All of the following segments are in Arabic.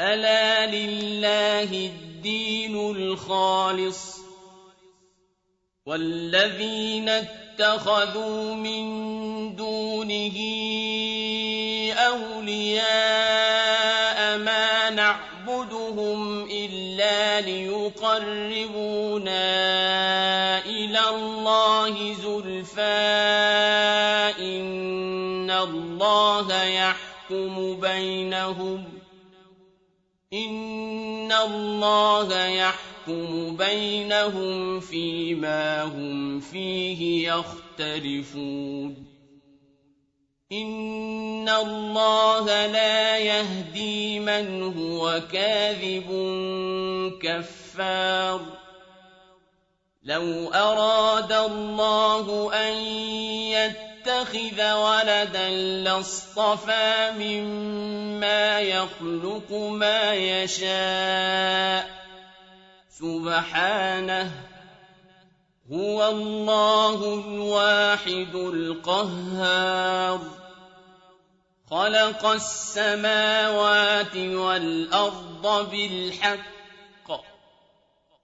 ألا لله الدين الخالص والذين اتخذوا من دونه أولياء ما نعبدهم إلا ليقربونا إلى الله زلفى إن الله يحكم بينهم إن الله يحكم بينهم فيما هم فيه يختلفون إن الله لا يهدي من هو كاذب كفار لو أراد الله أن يتخذ ولدا لاصطفى مما يخلق ما يشاء. سبحانه هو الله الواحد القهار. خلق السماوات والأرض بالحق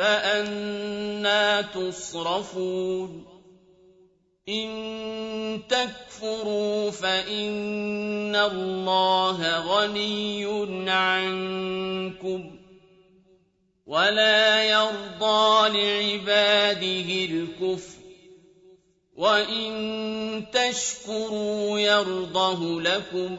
فأنا تصرفون إن تكفروا فإن الله غني عنكم ولا يرضى لعباده الكفر وإن تشكروا يرضه لكم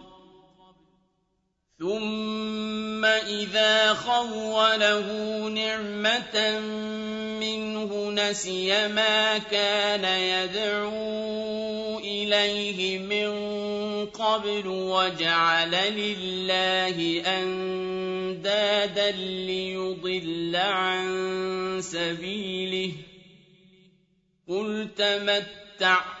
ثم إذا خوله نعمة منه نسي ما كان يدعو إليه من قبل وجعل لله أندادا ليضل عن سبيله قل تمتع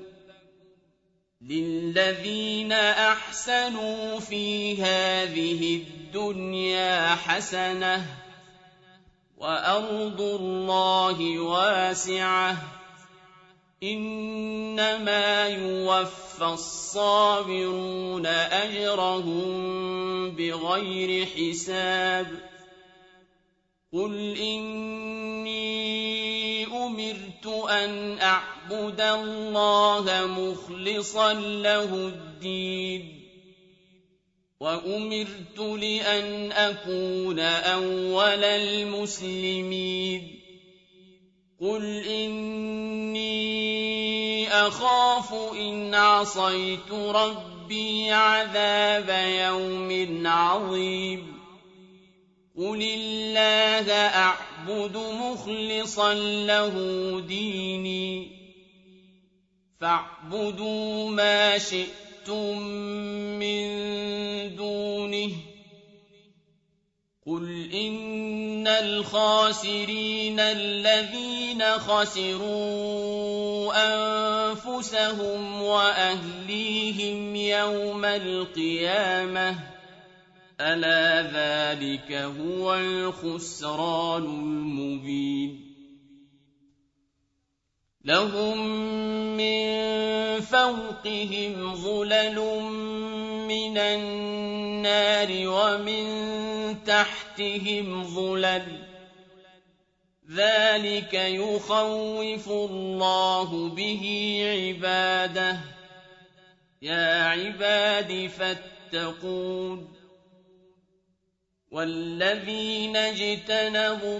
للذين أحسنوا في هذه الدنيا حسنة وأرض الله واسعة إنما يوفى الصابرون أجرهم بغير حساب قل إني أمرت أن أعبد الله مخلصا له الدين. وأمرت لأن أكون أول المسلمين. قل إني أخاف إن عصيت ربي عذاب يوم عظيم. قل الله أعبد مخلصا له ديني. فاعبدوا ما شئتم من دونه قل إن الخاسرين الذين خسروا أنفسهم وأهليهم يوم القيامة ألا ذلك هو الخسران المبين لهم من فوقهم ظلل من النار ومن تحتهم ظلل. ذلك يخوف الله به عباده. يا عباد فاتقون. والذين اجتنبوا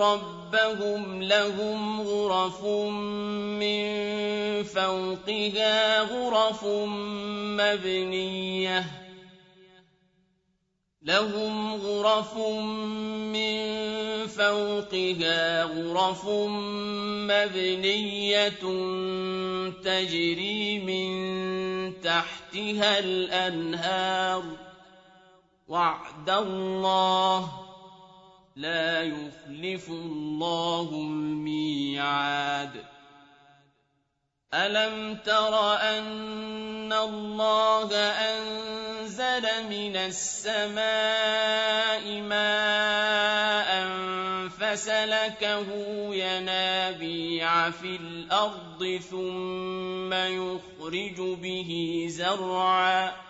ربهم لهم غرف من فوقها غرف مبنية لهم غرف من فوقها غرف مبنية تجري من تحتها الأنهار. وعد الله لا يخلف الله الميعاد. ألم تر أن الله أنزل من السماء ماء فسلكه ينابيع في الأرض ثم يخرج به زرعاً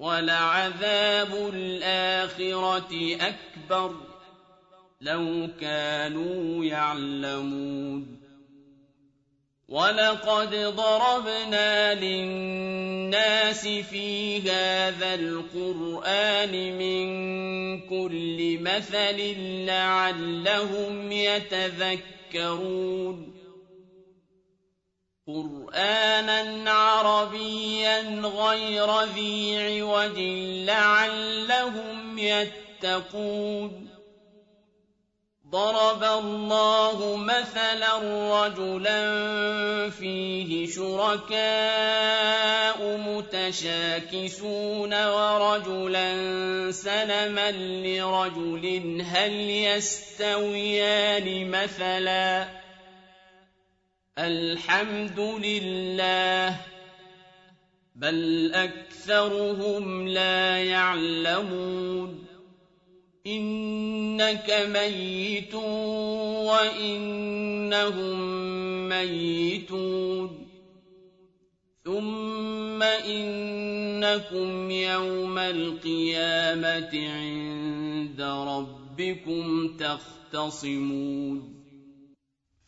ولعذاب الآخرة أكبر لو كانوا يعلمون ولقد ضربنا للناس في هذا القرآن من كل مثل لعلهم يتذكرون قرآنا عربيا غير ذي عوج لعلهم يتقون. ضرب الله مثلا رجلا فيه شركاء متشاكسون ورجلا سلما لرجل هل يستويان مثلاً الحمد لله بل أكثرهم لا يعلمون. إنك ميت وإنهم ميتون. ثم إنكم يوم القيامة عند ربكم تختصمون.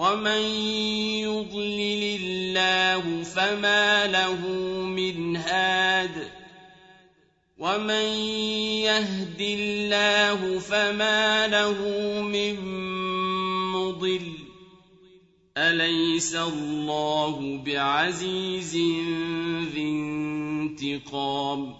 ومن يضلل الله فما له من هاد ومن يهد الله فما له من مضل اليس الله بعزيز ذي انتقام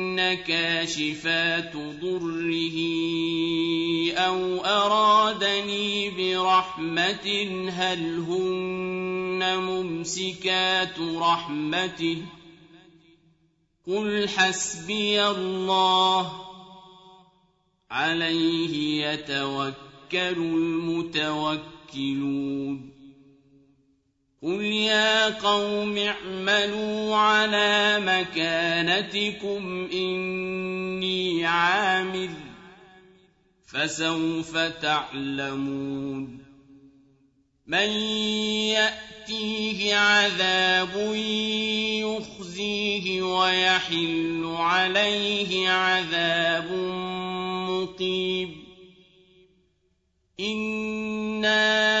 كاشفات ضره أو أرادني برحمة هل هن ممسكات رحمته قل حسبي الله عليه يتوكل المتوكلون قل يا قوم اعملوا على مكانتكم إني عامل فسوف تعلمون من يأتيه عذاب يخزيه ويحل عليه عذاب مقيم إنا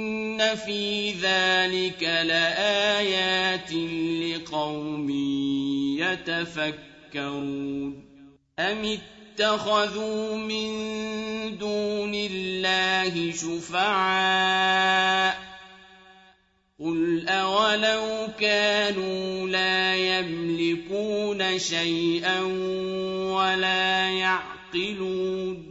في ذلك لآيات لقوم يتفكرون أم اتخذوا من دون الله شفعاء قل أولو كانوا لا يملكون شيئا ولا يعقلون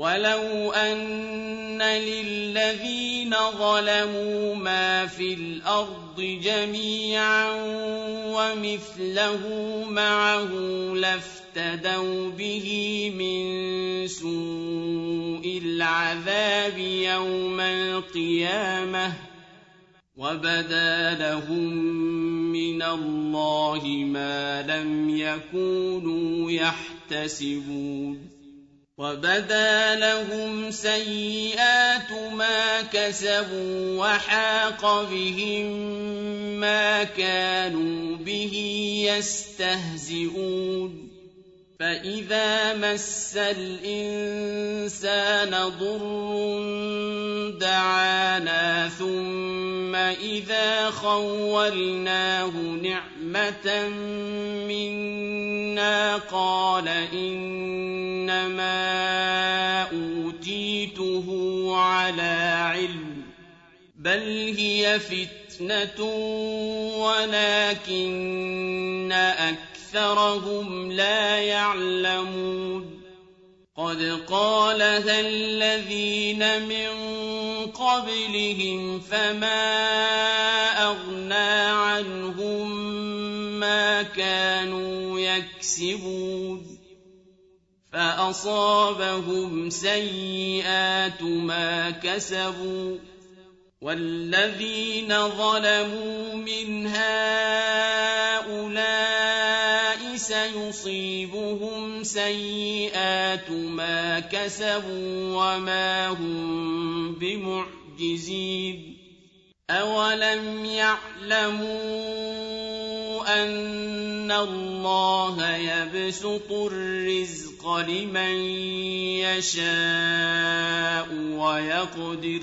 ولو أن للذين ظلموا ما في الأرض جميعا ومثله معه لافتدوا به من سوء العذاب يوم القيامة وبدا لهم من الله ما لم يكونوا يحتسبون. وبدا لهم سيئات ما كسبوا وحاق بهم ما كانوا به يستهزئون. فإذا مس الإنسان ضر دعانا ثم إذا خولناه نعمة منا قال إنما أوتيته على علم بل هي فتنة ولكن أكثرهم لا يعلمون قد قالها الذين من قبلهم فما أغنى عنهم ما كانوا يكسبون فأصابهم سيئات ما كسبوا والذين ظلموا من هؤلاء سيصيبهم سيئات ما كسبوا وما هم بمعجزين أولم يعلموا أن الله يبسط الرزق لمن يشاء ويقدر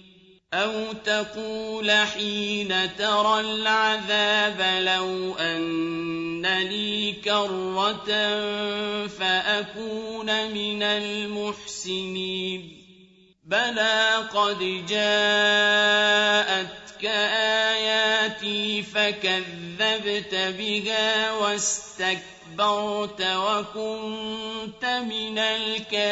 أَوْ تَقُولَ حِينَ تَرَى الْعَذَابَ لَوْ أَنَّ لِي كَرَّةً فَأَكُونَ مِنَ الْمُحْسِنِينَ بَلَىٰ قَدْ جَاءَتْكَ آيَاتِي فَكَذَّبْتَ بِهَا وَاسْتَكْبَرْتَ وَكُنتَ مِنَ الْكَافِرِينَ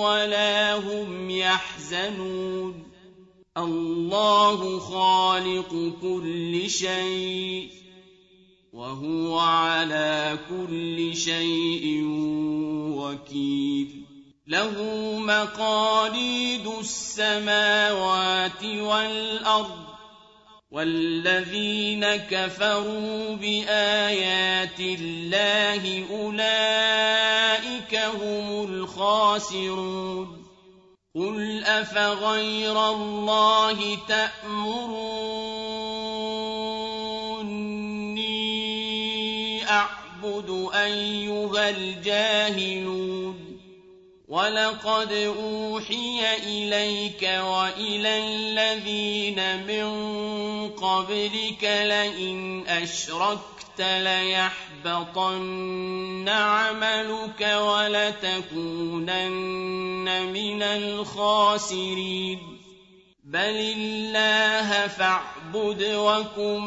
وَلَا هُمْ يَحْزَنُونَ. اللَّهُ خَالِقُ كُلِّ شَيْءٍ وهو على كل شيء وكيل. له مقاليد السماوات والأرض والذين كفروا بآيات الله أولئك هم الخاسرون. قل أفغير الله تأمروني أعبد أيها الجاهلون. وَلَقَدْ أُوحِيَ إِلَيْكَ وَإِلَى الَّذِينَ مِن قَبْلِكَ لَئِنْ أَشْرَكْتَ لَيَحْبَطَنَّ عَمَلُكَ وَلَتَكُونَنَّ مِنَ الْخَاسِرِينَ بَلِ اللَّهَ فَاعْبُدْ وَكُن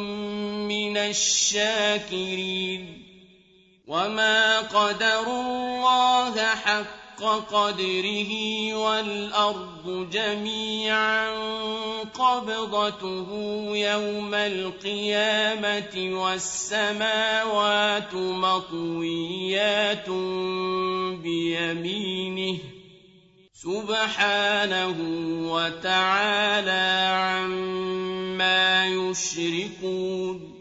مِّنَ الشَّاكِرِينَ وَمَا قَدَرُوا اللَّهَ حَقَّ حق قدره والأرض جميعا قبضته يوم القيامة والسماوات مطويات بيمينه سبحانه وتعالى عما يشركون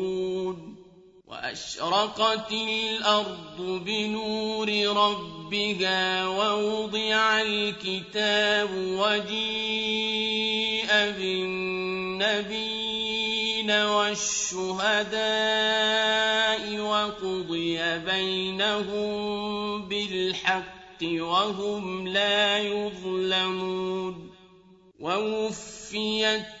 وأشرقت الأرض بنور ربها ووضع الكتاب وجيء بالنبيين والشهداء وقضي بينهم بالحق وهم لا يظلمون ووفيت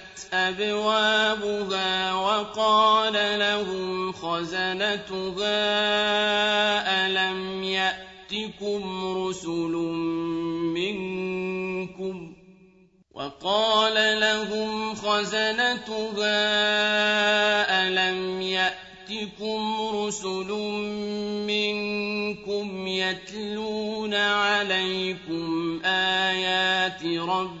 أبوابها وقال لهم خزنتها ألم يأتكم رسل منكم وقال لهم خزنتها ألم يأتكم رسل منكم يتلون عليكم آيات ربكم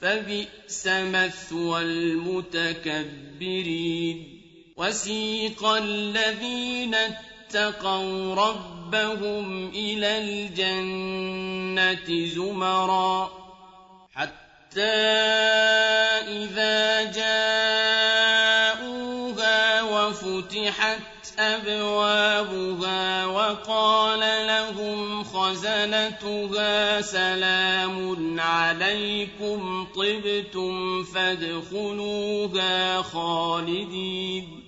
فبئس مثوى المتكبرين. وسيق الذين اتقوا ربهم إلى الجنة زمرا. حتى إذا جاءوها وفتحت أبوابها وقال لهم خزنتها سلام عليكم طبتم فادخلوها خالدين.